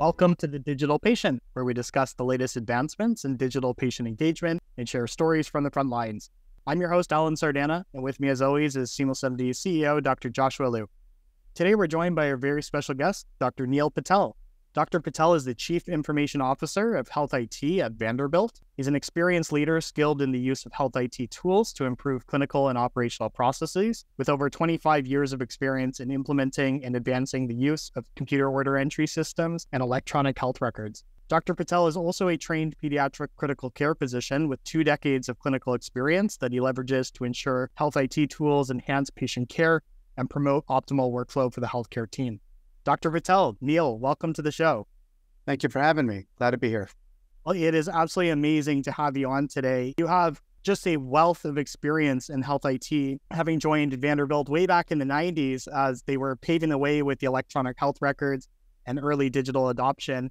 Welcome to the Digital Patient, where we discuss the latest advancements in digital patient engagement and share stories from the front lines. I'm your host, Alan Sardana, and with me, as always, is SeamlessMD CEO Dr. Joshua Liu. Today, we're joined by a very special guest, Dr. Neal Patel, Dr. Patel is the Chief Information Officer of Health IT at Vanderbilt. He's an experienced leader skilled in the use of health IT tools to improve clinical and operational processes, with over 25 years of experience in implementing and advancing the use of computer order entry systems and electronic health records. Dr. Patel is also a trained pediatric critical care physician with two decades of clinical experience that he leverages to ensure health IT tools enhance patient care and promote optimal workflow for the healthcare team. Dr. Patel, Neal, welcome to the show. Thank you for having me. Glad to be here. Well, it is absolutely amazing to have you on today. You have just a wealth of experience in health IT, having joined Vanderbilt way back in the 90s as they were paving the way with the electronic health records and early digital adoption.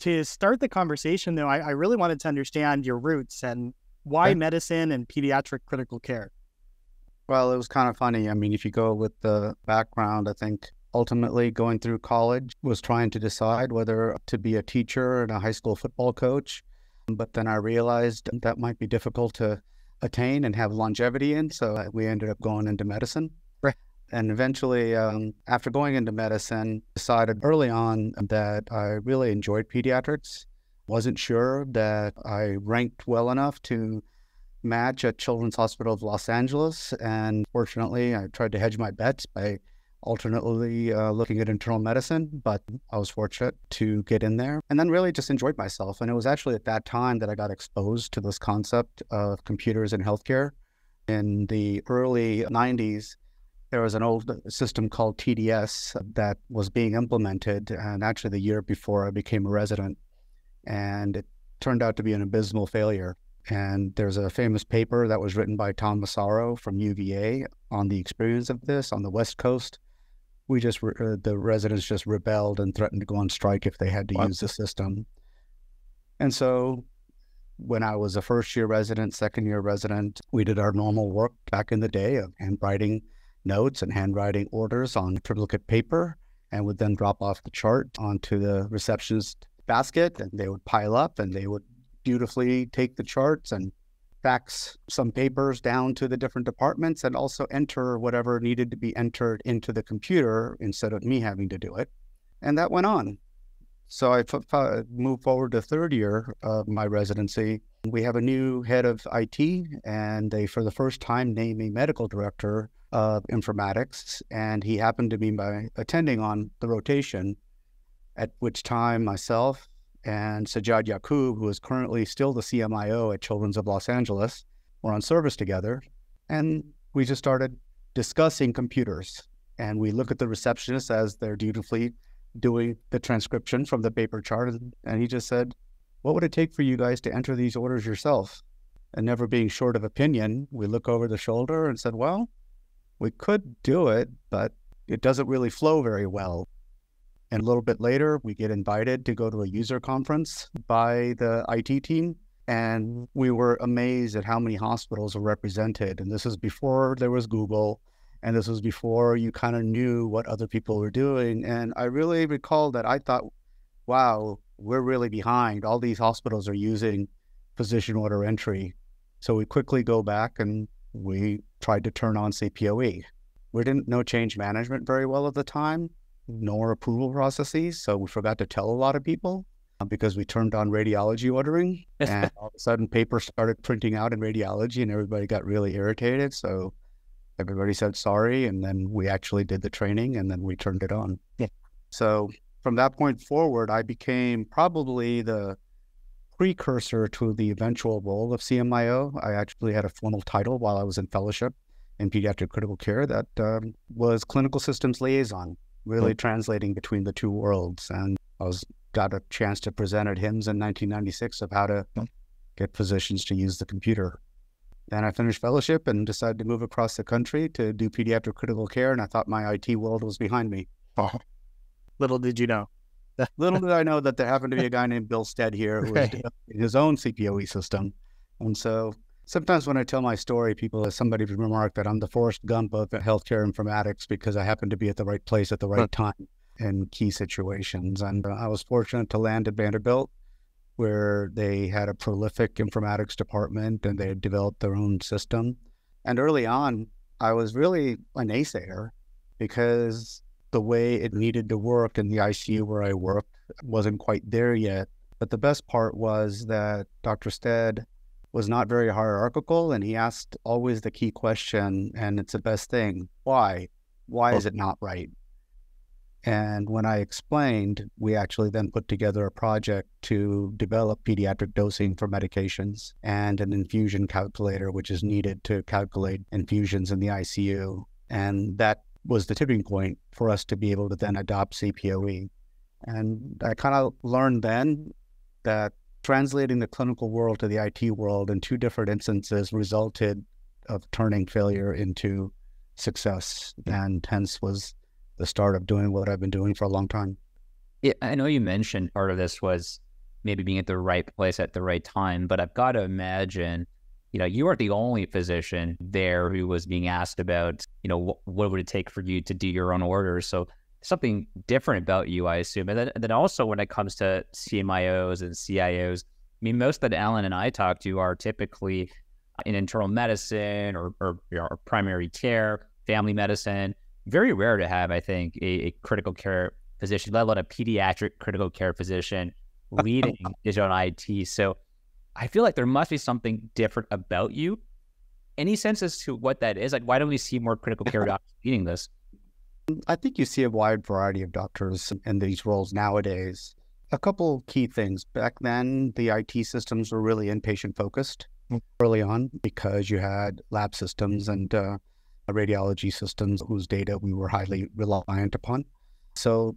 To start the conversation, though, I, I really wanted to understand your roots and why medicine and pediatric critical care. Well, it was kind of funny. I mean, if you go with the background, I think ultimately going through college was trying to decide whether to be a teacher and a high school football coach. But then i realized that might be difficult to attain and have longevity in so we ended up going into medicine. And eventually um, after going into medicine decided early on that i really enjoyed pediatrics. Wasn't sure that i ranked well enough to match at children's hospital of los angeles and fortunately i tried to hedge my bets by alternately uh, looking at internal medicine, but I was fortunate to get in there and then really just enjoyed myself. And it was actually at that time that I got exposed to this concept of computers in healthcare. In the early 90s, there was an old system called TDS that was being implemented, and actually the year before I became a resident. And it turned out to be an abysmal failure. And there's a famous paper that was written by Tom Massaro from UVA on the experience of this on the West Coast we just uh, the residents just rebelled and threatened to go on strike if they had to use the system. And so when I was a first year resident, second year resident, we did our normal work back in the day of handwriting notes and handwriting orders on triplicate paper and would then drop off the chart onto the receptionist basket and they would pile up and they would beautifully take the charts and fax some papers down to the different departments and also enter whatever needed to be entered into the computer instead of me having to do it. And that went on. So I moved forward to third year of my residency. We have a new head of IT, and they, for the first time, named me medical director of informatics. And he happened to be my attending on the rotation, at which time myself and Sajjad Yacoob, who is currently still the CMIO at Children's of Los Angeles, were on service together. And we just started discussing computers. And we look at the receptionist as they're dutifully doing the transcription from the paper chart. And he just said, What would it take for you guys to enter these orders yourself? And never being short of opinion, we look over the shoulder and said, Well, we could do it, but it doesn't really flow very well. And a little bit later, we get invited to go to a user conference by the IT team. And we were amazed at how many hospitals were represented. And this is before there was Google. And this was before you kind of knew what other people were doing. And I really recall that I thought, wow, we're really behind. All these hospitals are using physician order entry. So we quickly go back and we tried to turn on CPOE. We didn't know change management very well at the time nor approval processes. So we forgot to tell a lot of people uh, because we turned on radiology ordering and all of a sudden paper started printing out in radiology and everybody got really irritated. So everybody said sorry. And then we actually did the training and then we turned it on. Yeah. So from that point forward, I became probably the precursor to the eventual role of CMIO. I actually had a formal title while I was in fellowship in pediatric critical care that um, was clinical systems liaison really hmm. translating between the two worlds. And I was got a chance to present at HIMSS in 1996 of how to hmm. get physicians to use the computer. Then I finished fellowship and decided to move across the country to do pediatric critical care. And I thought my IT world was behind me. Oh. Little did you know. Little did I know that there happened to be a guy named Bill Stead here who was developing his own CPOE system. And so Sometimes when I tell my story, people, somebody remark that I'm the Forrest Gump of healthcare informatics because I happen to be at the right place at the right time. in key situations. And uh, I was fortunate to land at Vanderbilt, where they had a prolific informatics department and they had developed their own system. And early on, I was really a naysayer because the way it needed to work in the ICU where I worked wasn't quite there yet. But the best part was that Dr. Stead was not very hierarchical and he asked always the key question, and it's the best thing why? Why is it not right? And when I explained, we actually then put together a project to develop pediatric dosing for medications and an infusion calculator, which is needed to calculate infusions in the ICU. And that was the tipping point for us to be able to then adopt CPOE. And I kind of learned then that translating the clinical world to the IT world in two different instances resulted of turning failure into success and hence was the start of doing what I've been doing for a long time. Yeah, I know you mentioned part of this was maybe being at the right place at the right time, but I've got to imagine, you know, you are the only physician there who was being asked about, you know, what, what would it take for you to do your own orders. So something different about you, I assume. And then, and then also when it comes to CMIOs and CIOs, I mean, most that Alan and I talk to are typically uh, in internal medicine or, or, or primary care, family medicine. Very rare to have, I think, a, a critical care physician, let alone a pediatric critical care physician leading digital IT. So I feel like there must be something different about you. Any sense as to what that is? Like, why don't we see more critical care doctors leading this? I think you see a wide variety of doctors in these roles nowadays. A couple key things. Back then, the IT systems were really inpatient focused mm. early on because you had lab systems and uh, radiology systems whose data we were highly reliant upon. So,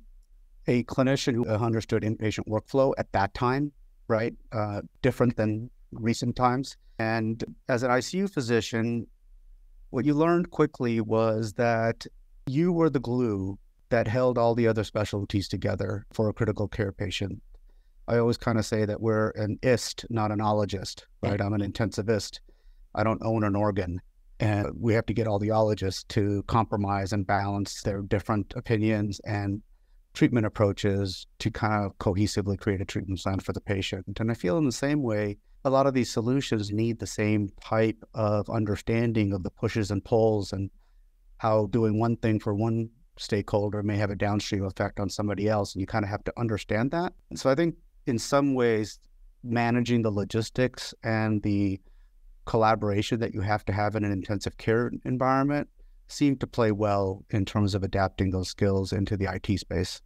a clinician who understood inpatient workflow at that time, right, uh, different than recent times. And as an ICU physician, what you learned quickly was that you were the glue that held all the other specialties together for a critical care patient. I always kind of say that we're an ist, not an ologist, right? I'm an intensivist. I don't own an organ. And we have to get all the ologists to compromise and balance their different opinions and treatment approaches to kind of cohesively create a treatment plan for the patient. And I feel in the same way, a lot of these solutions need the same type of understanding of the pushes and pulls and how doing one thing for one stakeholder may have a downstream effect on somebody else. And you kind of have to understand that. And so I think in some ways, managing the logistics and the collaboration that you have to have in an intensive care environment seem to play well in terms of adapting those skills into the IT space.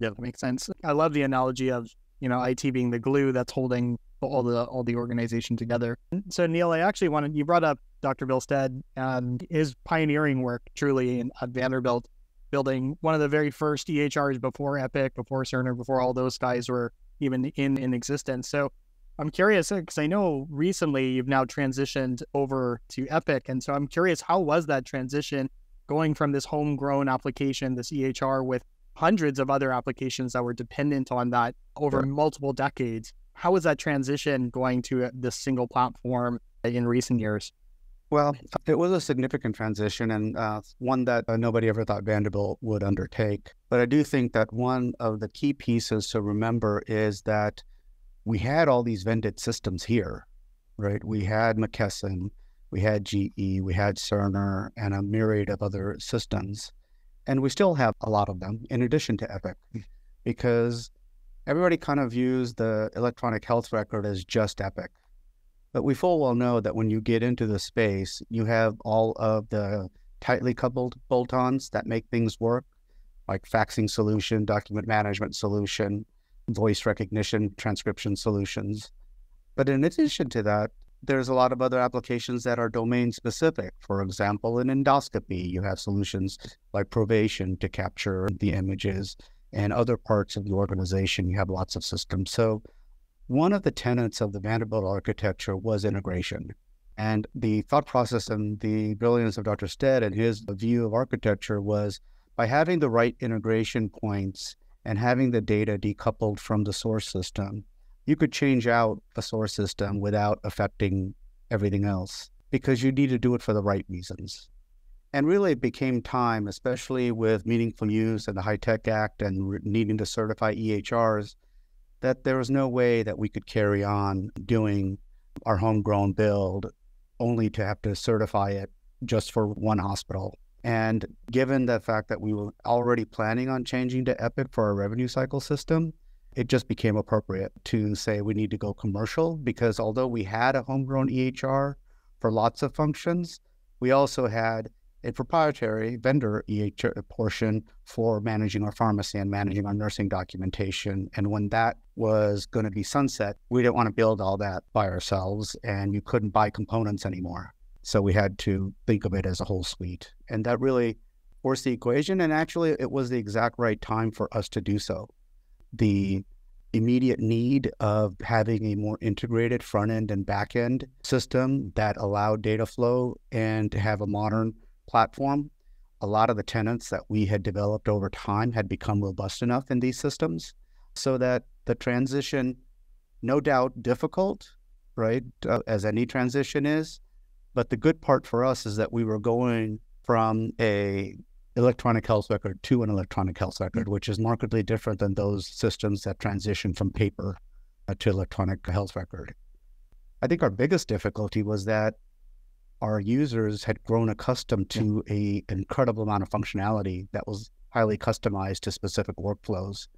Yeah, that makes sense. I love the analogy of, you know, IT being the glue that's holding all the all the organization together. So Neal, I actually wanted you brought up Dr. Bill Stead and his pioneering work truly in, at Vanderbilt, building one of the very first EHRs before Epic, before Cerner, before all those guys were even in in existence. So I'm curious because I know recently you've now transitioned over to Epic, and so I'm curious how was that transition going from this homegrown application, this EHR, with hundreds of other applications that were dependent on that over sure. multiple decades how was that transition going to this single platform in recent years? Well, it was a significant transition and uh, one that uh, nobody ever thought Vanderbilt would undertake. But I do think that one of the key pieces to remember is that we had all these vended systems here, right? We had McKesson, we had GE, we had Cerner, and a myriad of other systems. And we still have a lot of them in addition to Epic because everybody kind of views the electronic health record as just Epic. But we full well know that when you get into the space, you have all of the tightly coupled bolt ons that make things work, like faxing solution, document management solution, voice recognition, transcription solutions. But in addition to that, there's a lot of other applications that are domain specific. For example, in endoscopy, you have solutions like Provation to capture the images and other parts of the organization, you have lots of systems. So one of the tenets of the Vanderbilt architecture was integration. And the thought process and the brilliance of Dr. Stead and his view of architecture was by having the right integration points and having the data decoupled from the source system, you could change out a source system without affecting everything else because you need to do it for the right reasons. And really, it became time, especially with meaningful use and the HITECH Act and needing to certify EHRs, that there was no way that we could carry on doing our homegrown build only to have to certify it just for one hospital. And given the fact that we were already planning on changing to Epic for our revenue cycle system, it just became appropriate to say we need to go commercial because although we had a homegrown EHR for lots of functions, we also had a proprietary vendor EHR uh, portion for managing our pharmacy and managing our nursing documentation. And when that was going to be sunset, we didn't want to build all that by ourselves and you couldn't buy components anymore. So we had to think of it as a whole suite. And that really forced the equation. And actually, it was the exact right time for us to do so. The immediate need of having a more integrated front end and back end system that allowed data flow and to have a modern platform, a lot of the tenants that we had developed over time had become robust enough in these systems so that the transition, no doubt difficult, right, uh, as any transition is. But the good part for us is that we were going from a electronic health record to an electronic health record, which is markedly different than those systems that transition from paper uh, to electronic health record. I think our biggest difficulty was that our users had grown accustomed to a incredible amount of functionality that was highly customized to specific workflows.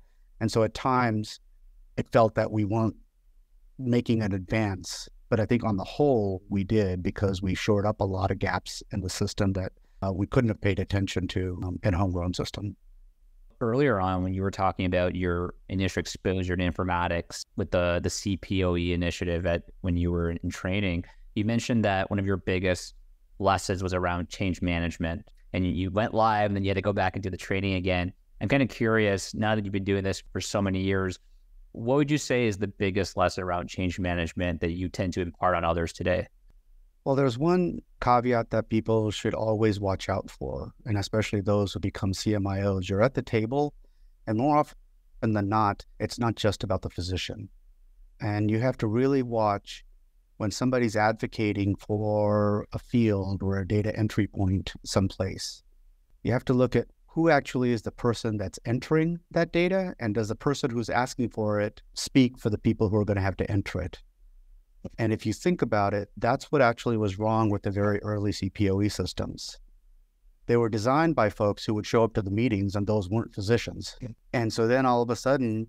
And so at times it felt that we weren't making an advance. But I think on the whole, we did because we shored up a lot of gaps in the system that uh, we couldn't have paid attention to um, in a homegrown system. Earlier on, when you were talking about your initial exposure to informatics with the the CPOE initiative at when you were in training, you mentioned that one of your biggest lessons was around change management and you, went live and then you had to go back and do the training again. I'm kind of curious now that you've been doing this for so many years, what would you say is the biggest lesson around change management that you tend to impart on others today? Well, there's one caveat that people should always watch out for, and especially those who become CMIOs. You're at the table, and more often than not, it's not just about the physician. And you have to really watch when somebody's advocating for a field or a data entry point someplace, you have to look at who actually is the person that's entering that data and does the person who's asking for it speak for the people who are going to have to enter it. And if you think about it, that's what actually was wrong with the very early CPOE systems. They were designed by folks who would show up to the meetings and those weren't physicians. And so then all of a sudden,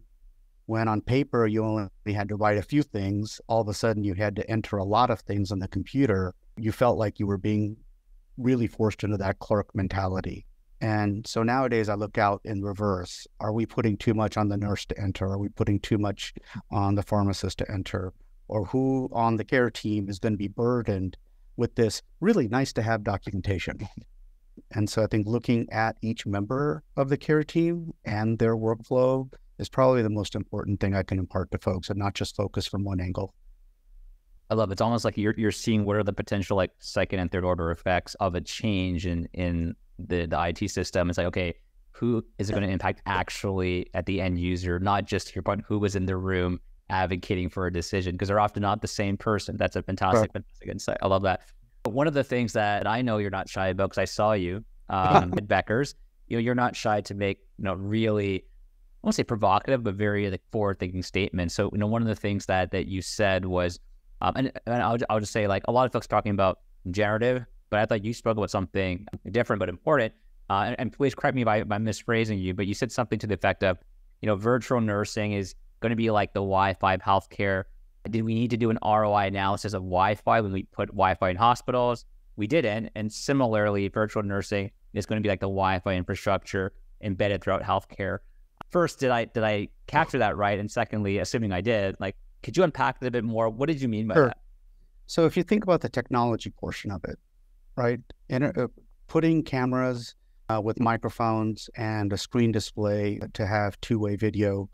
when on paper you only had to write a few things, all of a sudden you had to enter a lot of things on the computer. You felt like you were being really forced into that clerk mentality. And so nowadays I look out in reverse. Are we putting too much on the nurse to enter? Are we putting too much on the pharmacist to enter? Or who on the care team is going to be burdened with this really nice to have documentation? And so I think looking at each member of the care team and their workflow is probably the most important thing I can impart to folks and not just focus from one angle. I love it. It's almost like you're you're seeing what are the potential like second and third order effects of a change in in the the IT system. It's like okay, who is it going to impact actually at the end user, not just your point who was in the room advocating for a decision because they're often not the same person. That's a fantastic, right. fantastic insight. I love that. But one of the things that I know you're not shy about because I saw you um, at Becker's, you know, you're not shy to make you know really won't say provocative, but very like forward-thinking statement. So, you know, one of the things that that you said was, um, and, and I'll, I'll just say like a lot of folks talking about generative, but I thought you spoke about something different but important. Uh, and, and, please correct me by, misphrasing you, but you said something to the effect of, you know, virtual nursing is going to be like the Wi-Fi healthcare. Did we need to do an ROI analysis of Wi-Fi when we put Wi-Fi in hospitals? We didn't. And similarly, virtual nursing is going to be like the Wi-Fi infrastructure embedded throughout healthcare first, did I did I capture that right? And secondly, assuming I did, like, could you unpack it a bit more? What did you mean by sure. that? So, if you think about the technology portion of it, right, uh, putting cameras uh, with microphones and a screen display to have two-way video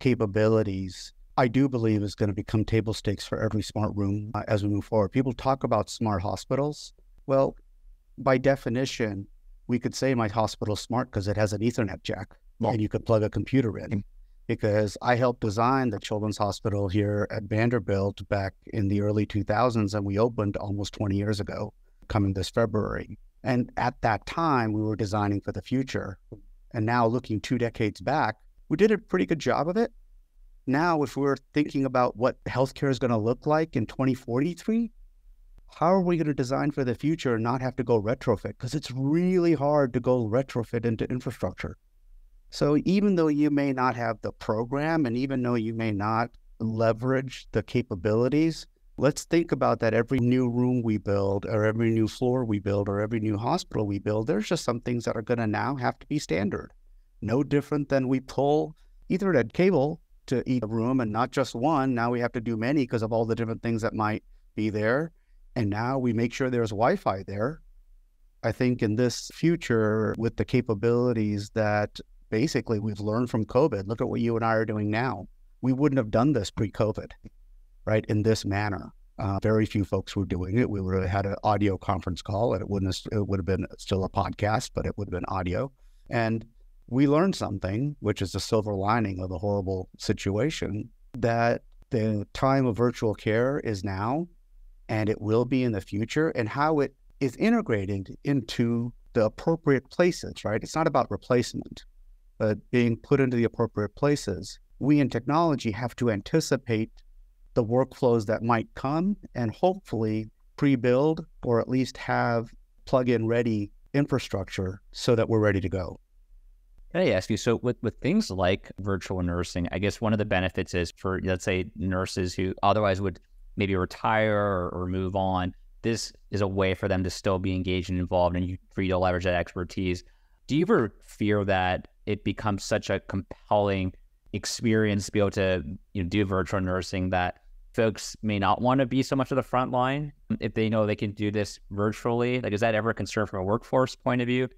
capabilities, I do believe is going to become table stakes for every smart room uh, as we move forward. People talk about smart hospitals. Well, by definition, we could say my hospital smart because it has an Ethernet jack and you could plug a computer in. Mm. Because I helped design the children's hospital here at Vanderbilt back in the early 2000s, and we opened almost 20 years ago, coming this February. And at that time, we were designing for the future. And now, looking two decades back, we did a pretty good job of it. Now, if we're thinking about what healthcare is going to look like in 2043, how are we going to design for the future and not have to go retrofit? Because it's really hard to go retrofit into infrastructure. So even though you may not have the program and even though you may not leverage the capabilities, let's think about that every new room we build or every new floor we build or every new hospital we build, there's just some things that are going to now have to be standard. No different than we pull Ethernet cable to each room and not just one. Now we have to do many because of all the different things that might be there. And now we make sure there's Wi Fi there. I think in this future, with the capabilities that basically we've learned from COVID, look at what you and I are doing now. We wouldn't have done this pre COVID, right, in this manner. Uh, very few folks were doing it. We would have had an audio conference call, and it wouldn't have, it would have been still a podcast, but it would have been audio. And we learned something, which is the silver lining of the horrible situation, that the time of virtual care is now, and it will be in the future, and how it is integrated into the appropriate places. Right? It's not about replacement but being put into the appropriate places. We in technology have to anticipate the workflows that might come and hopefully pre build or at least have plug in ready infrastructure so that we're ready to go. Can I ask you? So, with, with things like virtual nursing, I guess one of the benefits is for, let's say, nurses who otherwise would maybe retire or, or move on. This is a way for them to still be engaged and involved and for you to leverage that expertise. Do you ever fear that it becomes such a compelling experience to be able to you know, do virtual nursing that folks may not want to be so much of the front line if they know they can do this virtually? Like, is that ever a concern from a workforce point of view?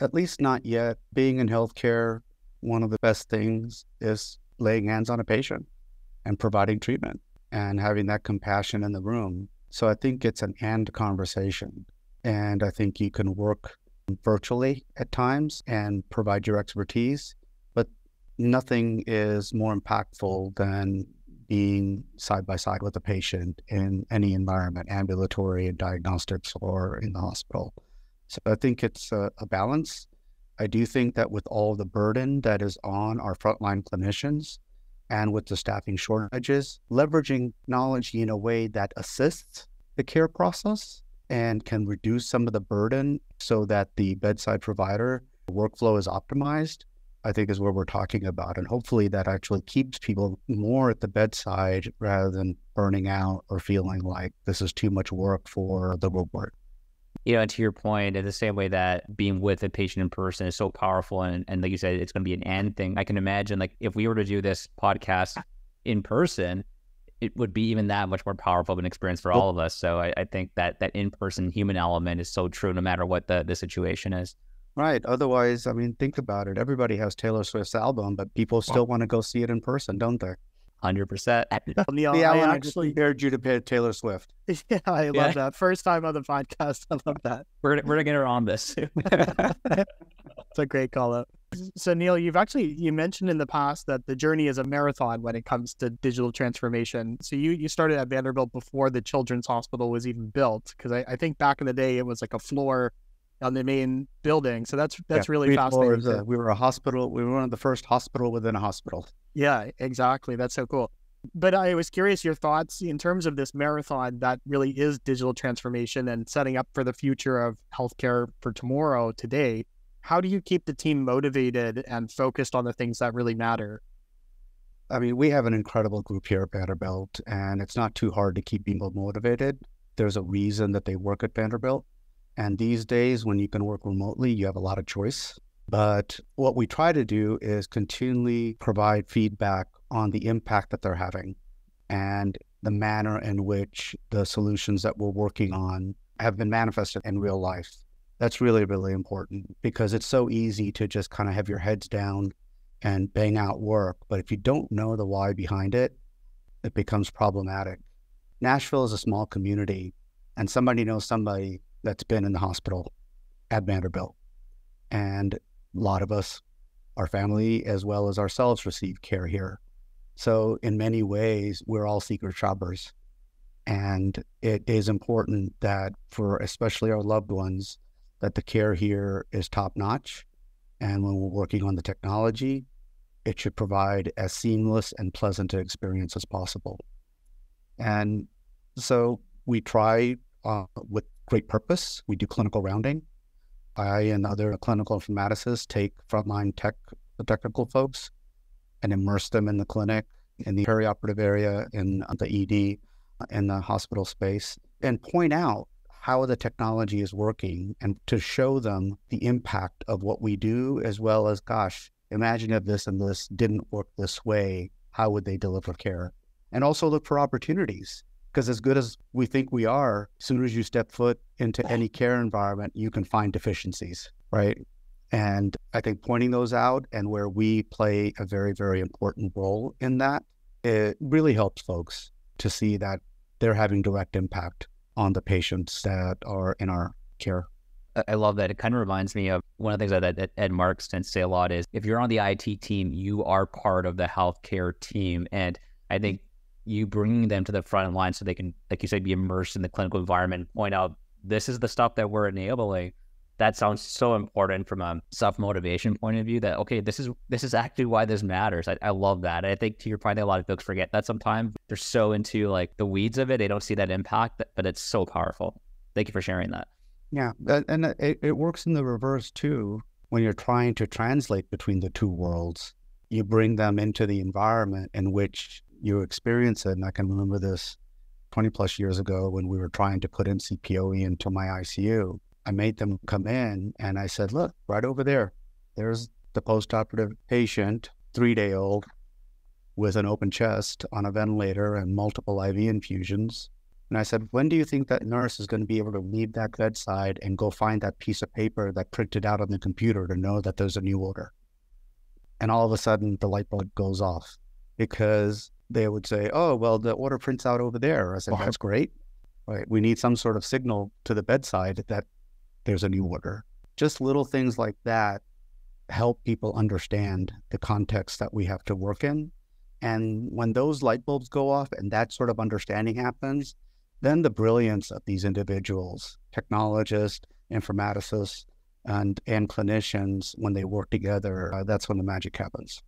At least not yet. Being in healthcare, one of the best things is laying hands on a patient and providing treatment and having that compassion in the room. So I think it's an and conversation. And I think you can work virtually at times and provide your expertise, but nothing is more impactful than being side by side with a patient in any environment, ambulatory and diagnostics or in the hospital. So I think it's a, a balance. I do think that with all the burden that is on our frontline clinicians and with the staffing shortages, leveraging knowledge in a way that assists the care process and can reduce some of the burden so that the bedside provider workflow is optimized, I think is what we're talking about. And hopefully that actually keeps people more at the bedside rather than burning out or feeling like this is too much work for the robot. You know, and to your point, in the same way that being with a patient in person is so powerful, and, and like you said, it's going to be an end thing. I can imagine, like, if we were to do this podcast in person, it would be even that much more powerful of an experience for all of us. So I, I think that that in person human element is so true, no matter what the the situation is. Right. Otherwise, I mean, think about it. Everybody has Taylor Swift's album, but people still want to go see it in person, don't they? Hundred percent. Neal, yeah, I I actually compared you to Taylor Swift. Yeah, I love Yeah. that. First time on the podcast. I love that. We're gonna, we're gonna get her on this. It's a great call out. So Neal, you've actually you mentioned in the past that the journey is a marathon when it comes to digital transformation. So you you started at Vanderbilt before the Children's Hospital was even built, because I, I think back in the day it was like a floor on the main building. So that's that's Yeah, really three fascinating. floors, uh, we were a hospital. We were one of the first hospital within a hospital. Yeah, exactly. That's so cool. But I was curious your thoughts in terms of this marathon that really is digital transformation and setting up for the future of healthcare for tomorrow, today. How do you keep the team motivated and focused on the things that really matter? I mean, we have an incredible group here at Vanderbilt, and it's not too hard to keep people motivated. There's a reason that they work at Vanderbilt. And these days, when you can work remotely, you have a lot of choice. But what we try to do is continually provide feedback on the impact that they're having and the manner in which the solutions that we're working on have been manifested in real life. That's really, really important because it's so easy to just kind of have your heads down and bang out work. But if you don't know the why behind it, it becomes problematic. Nashville is a small community, and somebody knows somebody that's been in the hospital at Vanderbilt. And a lot of us, our family as well as ourselves, receive care here. So, in many ways, we're all secret shoppers. And it is important that for especially our loved ones, that the care here is top notch. And when we're working on the technology, it should provide as seamless and pleasant an experience as possible. And so we try uh, with great purpose. We do clinical rounding. I and other clinical informaticists take frontline tech, the technical folks, and immerse them in the clinic, in the perioperative area, in the ED, in the hospital space, and point out how the technology is working and to show them the impact of what we do, as well as, gosh, imagine if this and this didn't work this way, how would they deliver care? And also look for opportunities. Because as good as we think we are, as soon as you step foot into any care environment, you can find deficiencies, right? And I think pointing those out and where we play a very, very important role in that, it really helps folks to see that they're having direct impact on the patients that are in our care. I love that. It kind of reminds me of one of the things that, Ed Marx tends to say a lot is if you're on the IT team, you are part of the healthcare team. And I think you bringing them to the front line so they can, like you said, be immersed in the clinical environment, point out this is the stuff that we're enabling. That sounds so important from a self motivation point of view. That okay, this is this is actually why this matters. I, I love that. I think to your point, a lot of folks forget that sometimes they're so into like the weeds of it, they don't see that impact, but it's so powerful. Thank you for sharing that. Yeah, and it, it works in the reverse too. When you're trying to translate between the two worlds, you bring them into the environment in which you experience it. And I can remember this 20 plus years ago when we were trying to put in CPOE into my ICU. I made them come in and I said, look, right over there, there's the postoperative patient, three day old, with an open chest on a ventilator and multiple IV infusions. And I said, when do you think that nurse is going to be able to leave that bedside and go find that piece of paper that printed out on the computer to know that there's a new order? And all of a sudden, the light bulb goes off because they would say, oh, well, the order prints out over there. I said, that's great. Right. We need some sort of signal to the bedside that there's a new order. Just little things like that help people understand the context that we have to work in. And when those light bulbs go off and that sort of understanding happens, then the brilliance of these individuals, technologists, informaticists, and and clinicians, when they work together, uh, that's when the magic happens.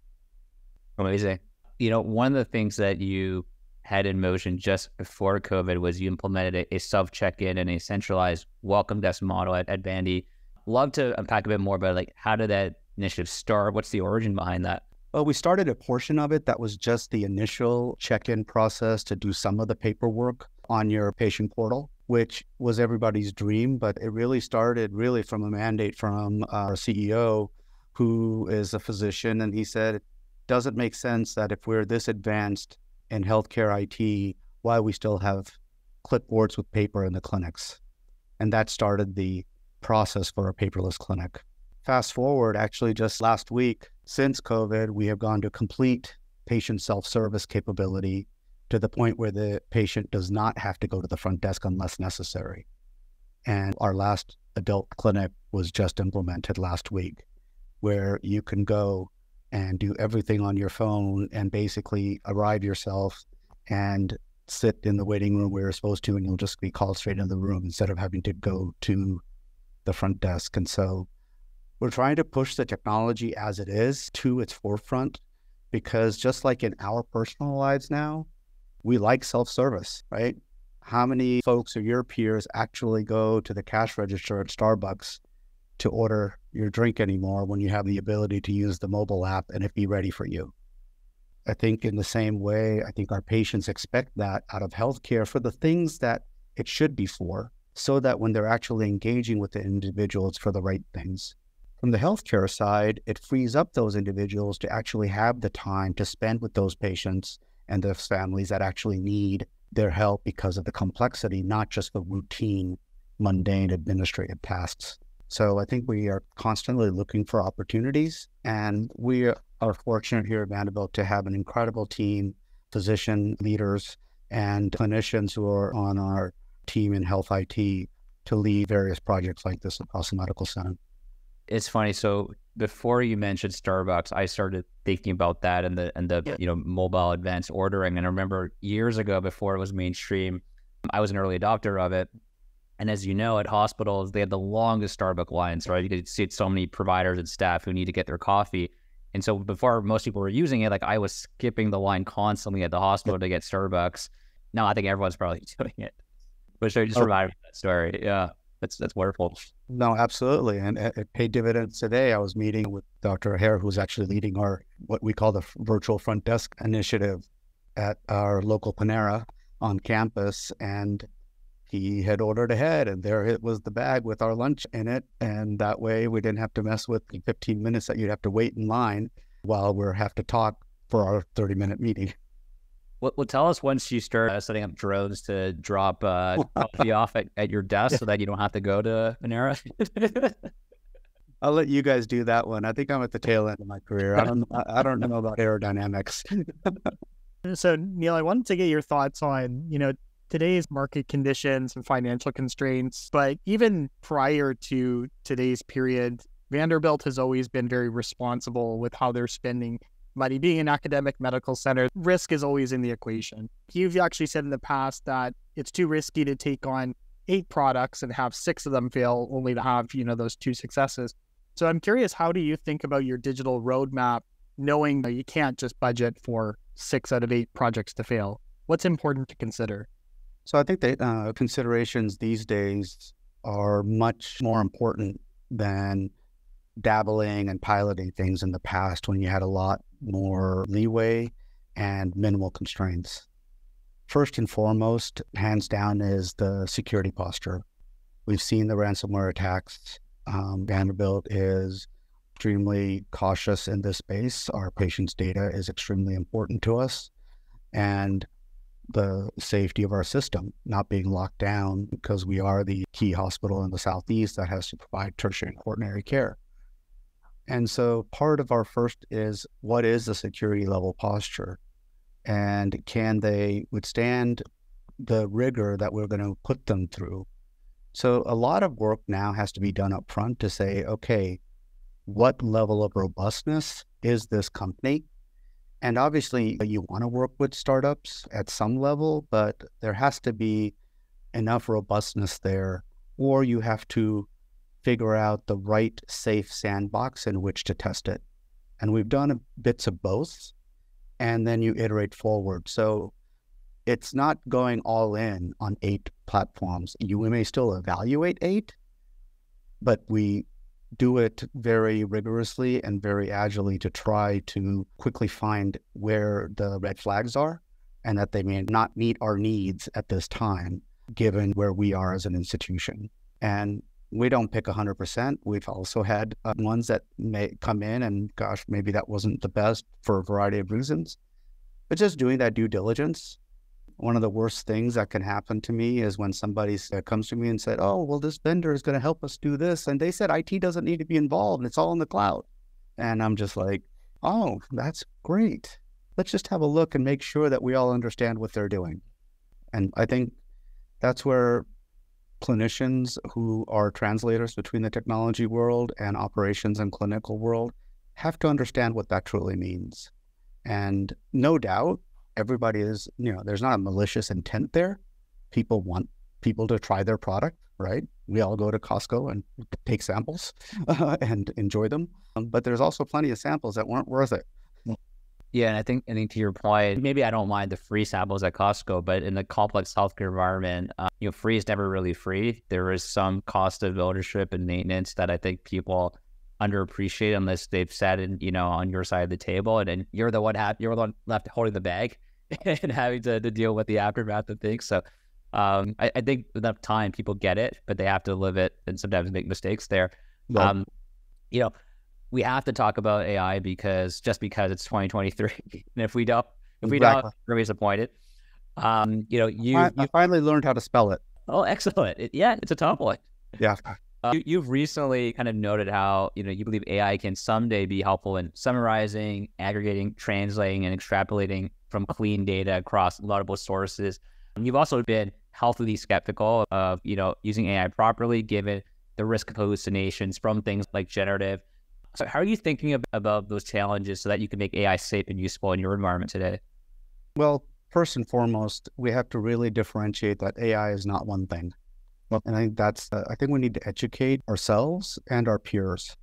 Amazing. You know, one of the things that you had in motion just before COVID was you implemented a, a self check in and a centralized welcome desk model at, at Vandy. Love to unpack a bit more about like how did that initiative start? What's the origin behind that? Well, we started a portion of it that was just the initial check in process to do some of the paperwork on your patient portal, which was everybody's dream. But it really started really from a mandate from uh, our CEO, who is a physician. And he said, it doesn't make sense that if we're this advanced in healthcare IT, why we still have clipboards with paper in the clinics. And that started the process for a paperless clinic. Fast forward, actually, just last week, since COVID, we have gone to complete patient self service capability to the point where the patient does not have to go to the front desk unless necessary. And our last adult clinic was just implemented last week, where you can go and do everything on your phone and basically arrive yourself and sit in the waiting room where you're supposed to, and you'll just be called straight into the room instead of having to go to the front desk. And so we're trying to push the technology as it is to its forefront because just like in our personal lives now, we like self service, right? How many folks or your peers actually go to the cash register at Starbucks to order your drink anymore when you have the ability to use the mobile app and it be ready for you? I think in the same way, I think our patients expect that out of healthcare for the things that it should be for, so that when they're actually engaging with the individual, it's for the right things. From the healthcare side, it frees up those individuals to actually have the time to spend with those patients and those families that actually need their help because of the complexity, not just the routine, mundane administrative tasks. So I think we are constantly looking for opportunities, and we are fortunate here at Vanderbilt to have an incredible team, physician leaders, and clinicians who are on our team in health IT to lead various projects like this across the medical center. It's funny. So before you mentioned Starbucks, I started thinking about that and the and the yeah. you know mobile advanced ordering. And I remember years ago, before it was mainstream, I was an early adopter of it, And as you know, at hospitals, they had the longest Starbucks lines, right? You could see so many providers and staff who need to get their coffee. And so before most people were using it, like I was skipping the line constantly at the hospital to get Starbucks. Now I think everyone's probably doing it. But sure, just oh. remind me that story. Yeah, that's that's wonderful. No, absolutely, and it paid dividends today. I was meeting with Dr. Hare, who's actually leading our what we call the virtual front desk initiative at our local Panera on campus, and he had ordered ahead and there it was the bag with our lunch in it. And that way we didn't have to mess with the 15 minutes that you'd have to wait in line while we have to talk for our 30 minute meeting. Well, well, tell us once you start uh, setting up drones to drop uh, coffee off at, at your desk yeah. so that you don't have to go to Panera. I'll let you guys do that one. I think I'm at the tail end of my career. I don't. I don't know about aerodynamics. so Neal, I wanted to get your thoughts on you know today's market conditions and financial constraints. But even prior to today's period, Vanderbilt has always been very responsible with how they're spending money. Being an academic medical center, risk is always in the equation. You've actually said in the past that it's too risky to take on eight products and have six of them fail, only to have, you know, those two successes. So I'm curious, how do you think about your digital roadmap, knowing that you can't just budget for six out of eight projects to fail? What's important to consider? So I think that uh, considerations these days are much more important than dabbling and piloting things in the past when you had a lot more leeway and minimal constraints. First and foremost, hands down, is the security posture. We've seen the ransomware attacks. Um, Vanderbilt is extremely cautious in this space. Our patients' data is extremely important to us. And the safety of our system, not being locked down because we are the key hospital in the Southeast that has to provide tertiary and quaternary care. And so part of our first is what is the security level posture? And can they withstand the rigor that we're going to put them through? So a lot of work now has to be done up front to say, okay, what level of robustness is this company? And obviously, you want to work with startups at some level, but there has to be enough robustness there, or you have to figure out the right safe sandbox in which to test it. And we've done bits of both, and then you iterate forward. So it's not going all in on eight platforms. You may still evaluate eight, but we do it very rigorously and very agilely to try to quickly find where the red flags are and that they may not meet our needs at this time, given where we are as an institution. And we don't pick 100%. We've also had uh, ones that may come in and, gosh, maybe that wasn't the best for a variety of reasons. But just doing that due diligence one of the worst things that can happen to me is when somebody uh, comes to me and said, "Oh, well, this vendor is going to help us do this," and they said IT doesn't need to be involved; it's all in the cloud. And I'm just like, "Oh, that's great. Let's just have a look and make sure that we all understand what they're doing." And I think that's where clinicians who are translators between the technology world and operations and clinical world have to understand what that truly means. And no doubt, everybody is, you know, there's not a malicious intent there. People want people to try their product, right? We all go to Costco and take samples uh, and enjoy them. Um, but there's also plenty of samples that weren't worth it. Yeah, and I think I think to your point, maybe I don't mind the free samples at Costco, but in the complex healthcare environment, uh, you know, free is never really free. There is some cost of ownership and maintenance that I think people underappreciate unless they've sat in, you know, on your side of the table and, and you're the one ha- you're the one left holding the bag and having to, to deal with the aftermath of things. So um, I, I, think enough time people get it, but they have to live it and sometimes make mistakes there. Um, you know, we have to talk about AI because just because it's 2023, and if we don't, if we exactly. don't, we're disappointed. Um, you know, you, I, you I finally learned how to spell it. Oh, excellent! It, yeah, it's a tough one. Yeah. Uh, you, have recently kind of noted how you know you believe AI can someday be helpful in summarizing, aggregating, translating, and extrapolating from clean data across multiple sources. You've also been healthily skeptical of you know using AI properly, given the risk of hallucinations from things like generative. So, how are you thinking of, about those challenges so that you can make AI safe and useful in your environment today? Well, first and foremost, we have to really differentiate that AI is not one thing and I think that's, uh, I think we need to educate ourselves and our peers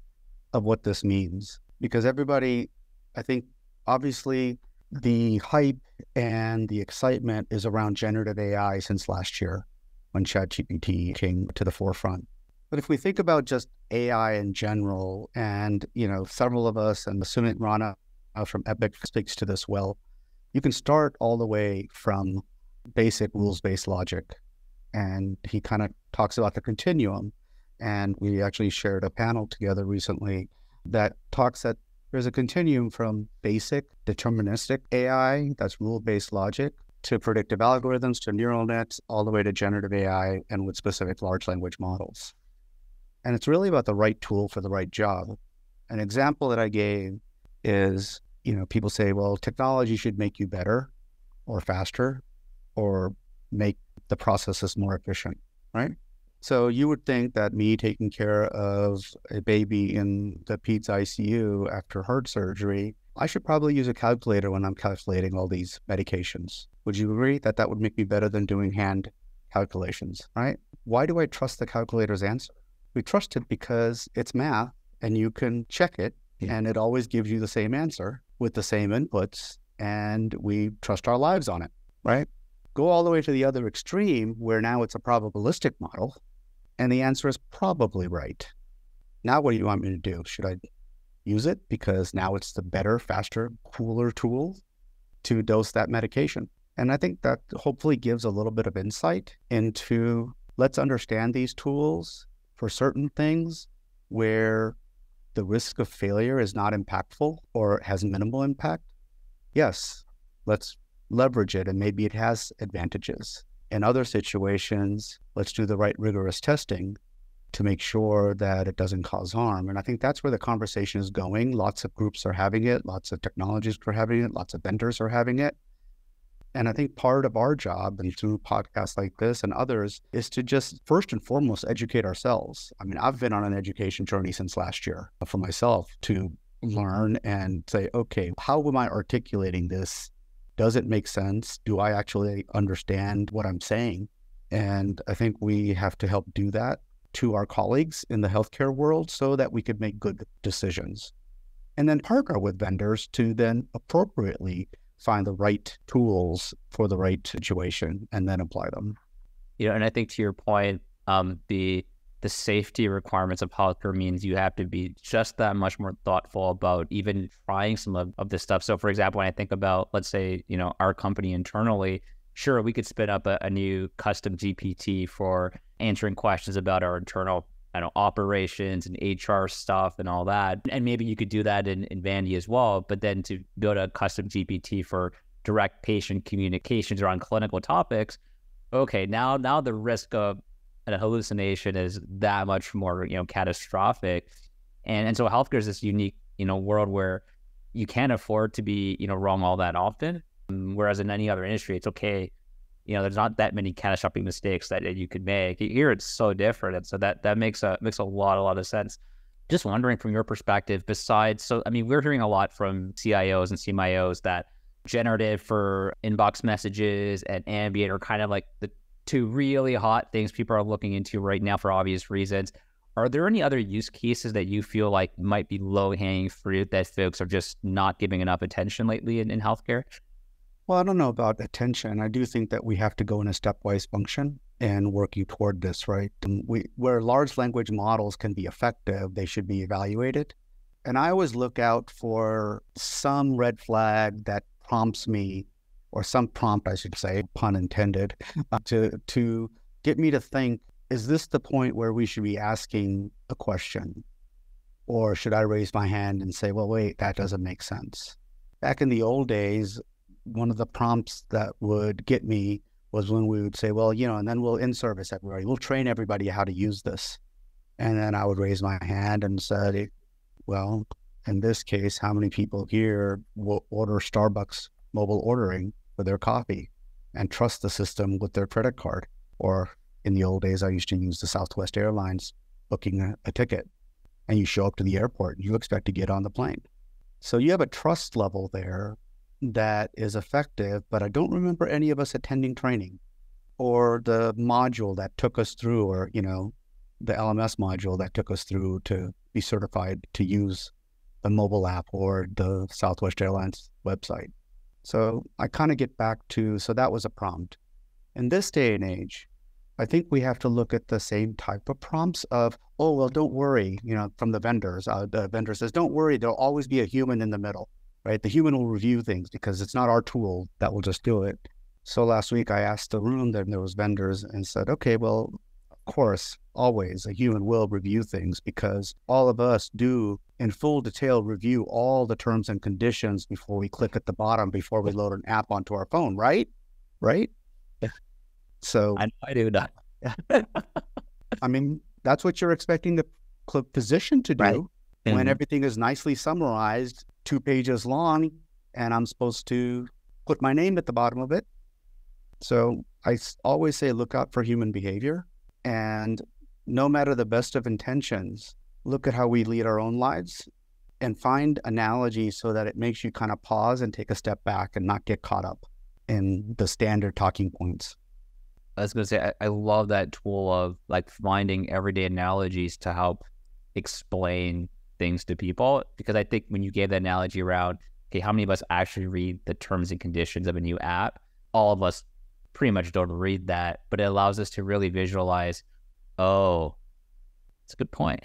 of what this means because everybody, I think, obviously the hype and the excitement is around generative AI since last year when ChatGPT came to the forefront. But if we think about just AI in general, and you know, several of us, and Sumit Rana uh, from Epic speaks to this well, you can start all the way from basic rules-based logic, and he kind of talks about the continuum. And we actually shared a panel together recently that talks that there's a continuum from basic deterministic AI, that's rule based logic, to predictive algorithms, to neural nets, all the way to generative AI and with specific large language models. And it's really about the right tool for the right job. An example that I gave is, you know, people say, well, technology should make you better or faster or make the process is more efficient, right? So you would think that me taking care of a baby in the peds ICU after heart surgery, I should probably use a calculator when I'm calculating all these medications. Would you agree that that would make me better than doing hand calculations, right? Why do I trust the calculator's answer? We trust it because it's math and you can check it yeah. and it always gives you the same answer with the same inputs and we trust our lives on it, right? Go all the way to the other extreme where now it's a probabilistic model and the answer is probably right. Now, what do you want me to do? Should I use it because now it's the better, faster, cooler tool to dose that medication? And I think that hopefully gives a little bit of insight into let's understand these tools for certain things where the risk of failure is not impactful or has minimal impact. Yes, let's leverage it and maybe it has advantages. In other situations, let's do the right rigorous testing to make sure that it doesn't cause harm. And I think that's where the conversation is going. Lots of groups are having it, lots of technologies are having it, lots of vendors are having it. And I think part of our job and through podcasts like this and others is to just first and foremost educate ourselves. I mean, I've been on an education journey since last year uh, for myself to learn and say, okay, how am I articulating this does it make sense? Do I actually understand what I'm saying? And I think we have to help do that to our colleagues in the healthcare world so that we could make good decisions. And then partner with vendors to then appropriately find the right tools for the right situation and then apply them. You know, and I think to your point, um, the the safety requirements of healthcare means you have to be just that much more thoughtful about even trying some of, of this stuff. So, for example, when I think about, let's say, you know, our company internally, sure, we could spin up a, a new custom GPT for answering questions about our internal I know, operations and HR stuff and all that. And maybe you could do that in, in Vandy as well. But then to build a custom GPT for direct patient communications around clinical topics, okay, now now the risk of a hallucination is that much more, you know, catastrophic. And and so healthcare is this unique, you know, world where you can't afford to be, you know, wrong all that often. Whereas in any other industry, it's okay. You know, there's not that many catastrophic mistakes that you could make. Here, it's so different, and so that that makes a makes a lot a lot of sense. Just wondering from your perspective, besides, so I mean, we're hearing a lot from CIOs and CMIOs that generative for inbox messages and ambient are kind of like the two really hot things people are looking into right now for obvious reasons. Are there any other use cases that you feel like might be low hanging fruit that folks are just not giving enough attention lately in, in healthcare? Well, I don't know about attention. I do think that we have to go in a stepwise function and working toward this, right? Um, we, where large language models can be effective, they should be evaluated. And I always look out for some red flag that prompts me or some prompt, I should say, pun intended, uh, to to get me to think: Is this the point where we should be asking a question, or should I raise my hand and say, "Well, wait, that doesn't make sense"? Back in the old days, one of the prompts that would get me was when we would say, "Well, you know," and then we'll in service everybody, we'll train everybody how to use this, and then I would raise my hand and say, "Well." In this case, how many people here will order Starbucks mobile ordering for their coffee and trust the system with their credit card. Or in the old days, I used to use the Southwest Airlines booking a, a ticket and you show up to the airport and you expect to get on the plane. So you have a trust level there that is effective, but I don't remember any of us attending training or the module that took us through, or, you know, the LMS module that took us through to be certified to use the mobile app or the Southwest Airlines website. So I kind of get back to so that was a prompt. In this day and age, I think we have to look at the same type of prompts of, oh, well, don't worry, you know, from the vendors. Uh, the vendor says, don't worry, there'll always be a human in the middle, right? The human will review things because it's not our tool that will just do it. So last week I asked the room, that there was vendors and said, okay, well, course, always a human will review things because all of us do in full detail review all the terms and conditions before we click at the bottom before we load an app onto our phone, right? Right? So I, I do not. I mean, that's what you're expecting the physician to do Right. when Mhm. everything is nicely summarized, two pages long, and I'm supposed to put my name at the bottom of it. So I always say, look out for human behavior. And no matter the best of intentions, look at how we lead our own lives and find analogies so that it makes you kind of pause and take a step back and not get caught up in the standard talking points. I was going to say, I, I love that tool of like finding everyday analogies to help explain things to people. Because I think when you gave that analogy around, okay, how many of us actually read the terms and conditions of a new app? All of us pretty much don't read that, but it allows us to really visualize, oh, it's a good point.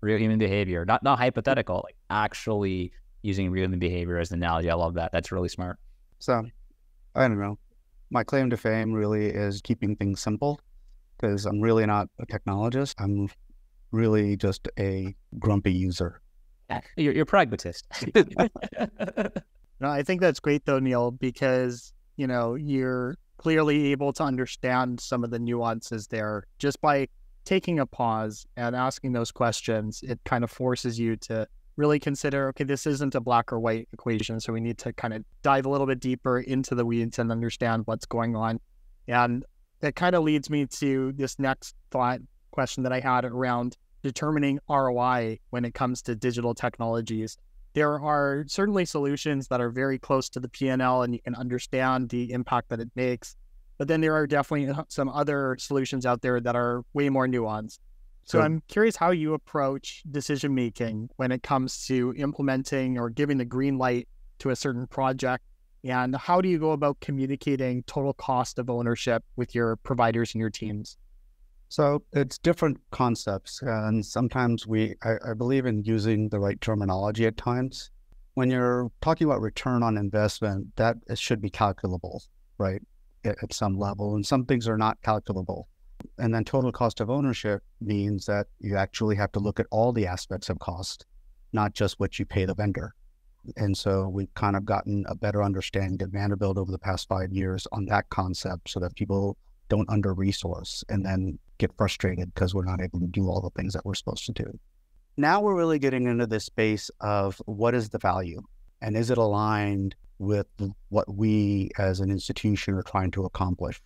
Real human behavior, not not hypothetical, like actually using real human behavior as an analogy. I love that. That's really smart. So I don't know. My claim to fame really is keeping things simple because I'm really not a technologist. I'm really just a grumpy user. You're, you're a pragmatist. No, I think that's great though, Neal, because you know you're clearly able to understand some of the nuances there just by taking a pause and asking those questions. It kind of forces you to really consider, okay, this isn't a black or white equation, so we need to kind of dive a little bit deeper into the weeds and understand what's going on. And that kind of leads me to this next thought question that I had around determining ROI when it comes to digital technologies there are certainly solutions that are very close to the PNL and you can understand the impact that it makes. But then there are definitely uh, some other solutions out there that are way more nuanced. So Sure. I'm curious how you approach decision making when it comes to implementing or giving the green light to a certain project. And how do you go about communicating total cost of ownership with your providers and your teams? So it's different concepts. And sometimes we, I, I believe in using the right terminology at times. When you're talking about return on investment, that it should be calculable, right? At, at some level. And some things are not calculable. And then total cost of ownership means that you actually have to look at all the aspects of cost, not just what you pay the vendor. And so we've kind of gotten a better understanding at Vanderbilt over the past five years on that concept so that people don't under resource and then get frustrated because we're not able to do all the things that we're supposed to do. Now we're really getting into this space of what is the value and is it aligned with what we as an institution are trying to accomplish?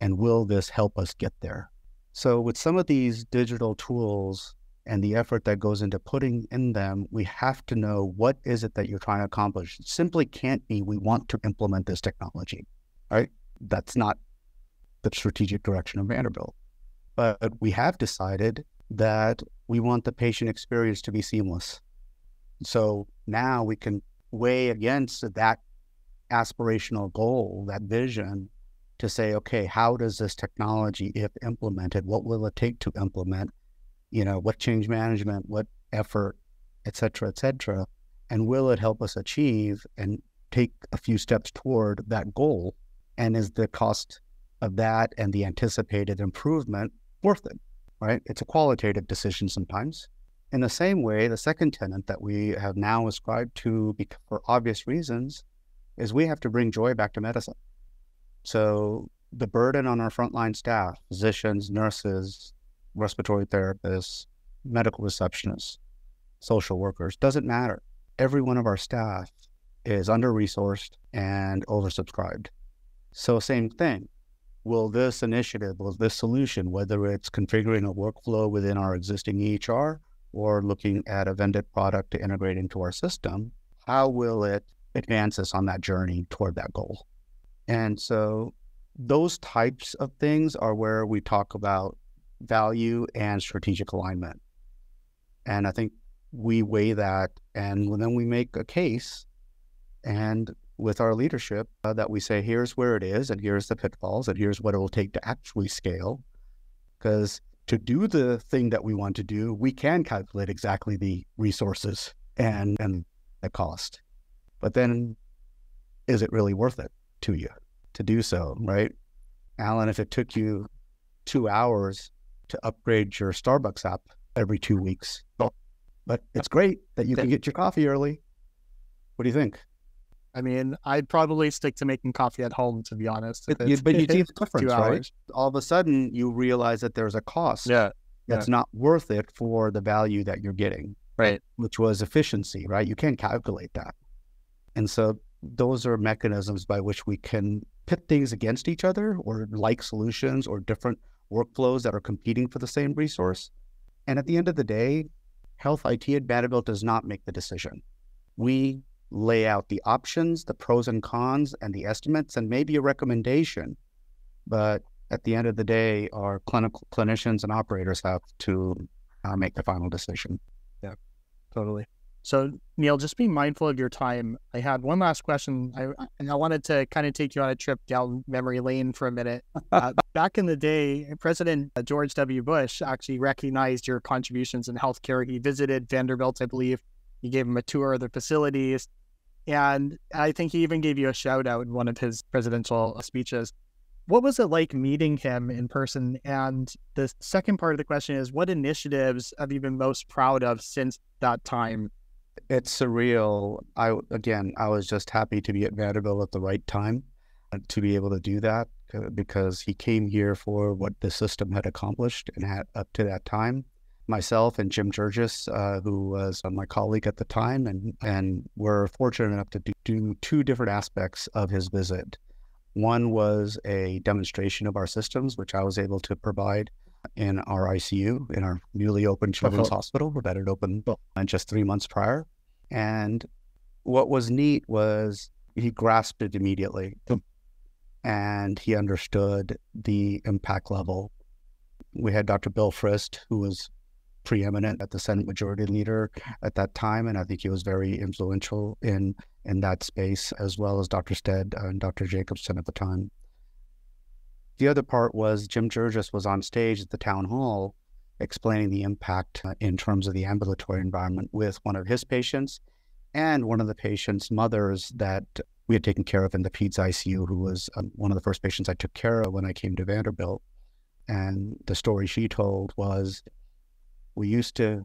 And will this help us get there? So, with some of these digital tools and the effort that goes into putting in them, we have to know what is it that you're trying to accomplish. It simply can't be we want to implement this technology, right? That's not the strategic direction of Vanderbilt. But we have decided that we want the patient experience to be seamless. So now we can weigh against that aspirational goal, that vision, to say, okay, how does this technology, if implemented, what will it take to implement? You know, what change management, what effort, et cetera, et cetera. And will it help us achieve and take a few steps toward that goal? And is the cost of that and the anticipated improvement worth it? Right? It's a qualitative decision sometimes. In the same way, the second tenet that we have now ascribed to for obvious reasons is we have to bring joy back to medicine. So the burden on our frontline staff, physicians, nurses, respiratory therapists, medical receptionists, social workers, doesn't matter. Every one of our staff is under resourced and oversubscribed. So, same thing. Will this initiative, will this solution, whether it's configuring a workflow within our existing EHR or looking at a vended product to integrate into our system, how will it advance us on that journey toward that goal? And so those types of things are where we talk about value and strategic alignment. And I think we weigh that and then we make a case and with our leadership uh, that we say, here's where it is and here's the pitfalls and here's what it will take to actually scale. Because to do the thing that we want to do, we can calculate exactly the resources and, and the cost. But then is it really worth it to you to do so, right? Alan, if it took you two hours to upgrade your Starbucks app every two weeks, but it's great that you can get your coffee early. What do you think? I mean, I'd probably stick to making coffee at home, to be honest. But you, but you see the difference, right? All of a sudden, you realize that there's a cost. Yeah. That's yeah. not worth it for the value that you're getting. Right. Which was efficiency, right? You can't calculate that. And so those are mechanisms by which we can pit things against each other or like solutions or different workflows that are competing for the same resource. And at the end of the day, Health IT at Vanderbilt does not make the decision. We lay out the options, the pros and cons, and the estimates, and maybe a recommendation. But at the end of the day, our clinical clinicians and operators have to uh, make the final decision. Yeah, totally. So Neal, just be mindful of your time. I had one last question, I, and I wanted to kind of take you on a trip down memory lane for a minute. Uh, back in the day, President George W. Bush actually recognized your contributions in healthcare. He visited Vanderbilt, I believe. He gave him a tour of the facilities, and I think he even gave you a shout out in one of his presidential speeches. What was it like meeting him in person? And the second part of the question is, what initiatives have you been most proud of since that time? it's surreal. I again, I was just happy to be at Vanderbilt at the right time to be able to do that uh, because he came here for what the system had accomplished and had up to that time. Myself and Jim Jirjis, uh, who was uh, my colleague at the time, and and were fortunate enough to do, do two different aspects of his visit. One was a demonstration of our systems, which I was able to provide in our ICU in our newly opened children's uh-huh. hospital that had opened just three months prior. And what was neat was he grasped it immediately and he understood the impact level. We had Dr. Bill Frist, who was preeminent at the Senate Majority Leader at that time, and I think he was very influential in in that space, as well as Dr. Stead and Dr. Jacobson at the time. The other part was Jim Jirjis was on stage at the town hall explaining the impact uh, in terms of the ambulatory environment with one of his patients and one of the patient's mothers that we had taken care of in the PEDS ICU, who was um, one of the first patients I took care of when I came to Vanderbilt. And the story she told was we used to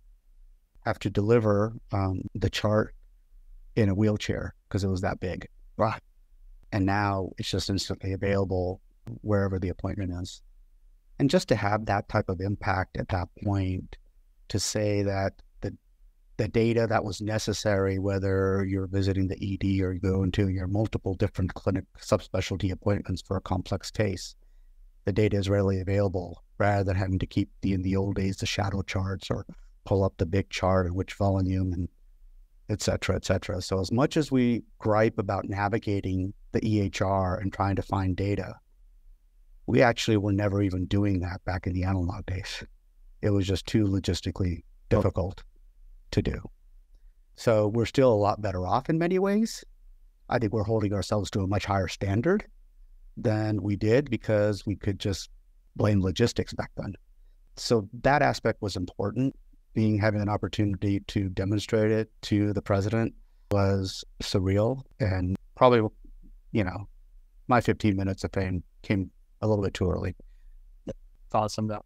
have to deliver um, the chart in a wheelchair because it was that big. Right. And now it's just instantly available wherever the appointment is. And just to have that type of impact at that point, to say that the the data that was necessary, whether you're visiting the ED or you go into your multiple different clinic subspecialty appointments for a complex case, the data is readily available rather than having to keep the in the old days the shadow charts or pull up the big chart and which volume and et cetera, et cetera. So as much as we gripe about navigating the EHR and trying to find data, we actually were never even doing that back in the analog days. It was just too logistically difficult to do. So we're still a lot better off in many ways. I think we're holding ourselves to a much higher standard than we did because we could just blame logistics back then. So that aspect was important. Being having an opportunity to demonstrate it to the president was surreal and probably, you know, my 15 minutes of fame came a little bit too early. It's awesome though.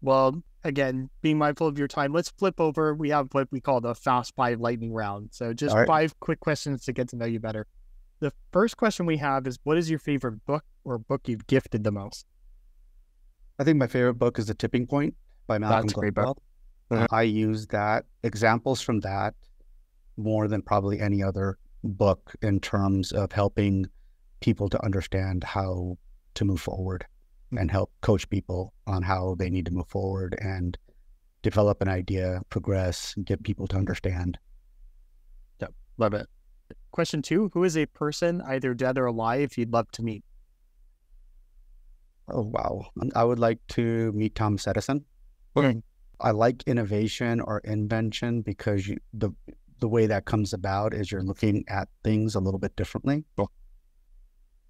Well, again, being mindful of your time, let's flip over. We have what we call the fast five lightning round. So just right. five quick questions to get to know you better. The first question we have is what is your favorite book or book you've gifted the most? I think my favorite book is The Tipping Point by Malcolm Gladwell. Mm-hmm. I use that examples from that more than probably any other book in terms of helping people to understand how to move forward and help coach people on how they need to move forward and develop an idea, progress, get people to understand. Yep, love it. Question two Who is a person, either dead or alive, you'd love to meet? Oh, wow. I would like to meet Thomas Edison. Hmm. Okay. I like innovation or invention because you, the the way that comes about is you're looking at things a little bit differently.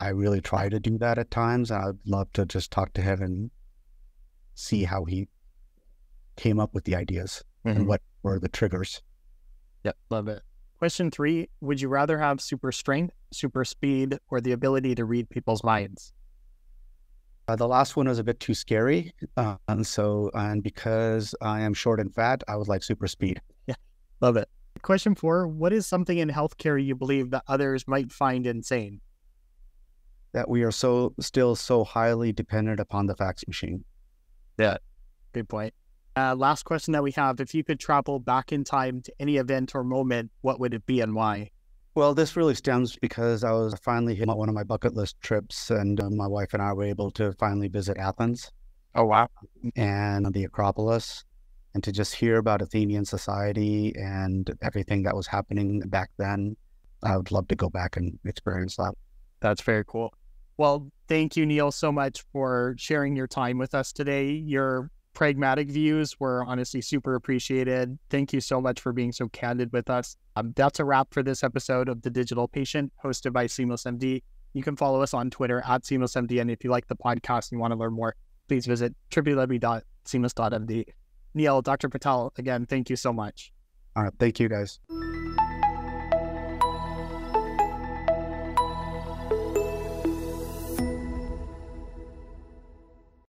I really try to do that at times. And I'd love to just talk to him and see how he came up with the ideas and mm-hmm. what were the triggers. Yep, love it. Question three Would you rather have super strength, super speed, or the ability to read people's minds? Uh, the last one was a bit too scary. Uh, and so, and because I am short and fat, I would like super speed. Yeah, love it. Question four What is something in healthcare you believe that others might find insane? That we are so still so highly dependent upon the fax machine. Yeah, good point. Uh, last question that we have If you could travel back in time to any event or moment, what would it be and why? Well, this really stems because I was finally hit one of my bucket list trips, and uh, my wife and I were able to finally visit Athens Oh, wow. and the Acropolis, and to just hear about Athenian society and everything that was happening back then. I would love to go back and experience that. That's very cool. Well, thank you, Neal, so much for sharing your time with us today. Your pragmatic views were honestly super appreciated. Thank you so much for being so candid with us. Um, that's a wrap for this episode of The Digital Patient, hosted by SeamlessMD. You can follow us on Twitter at SeamlessMD. And if you like the podcast and you want to learn more, please visit www.seamless.md. Neal, Dr. Patel, again, thank you so much. All right. Thank you, guys.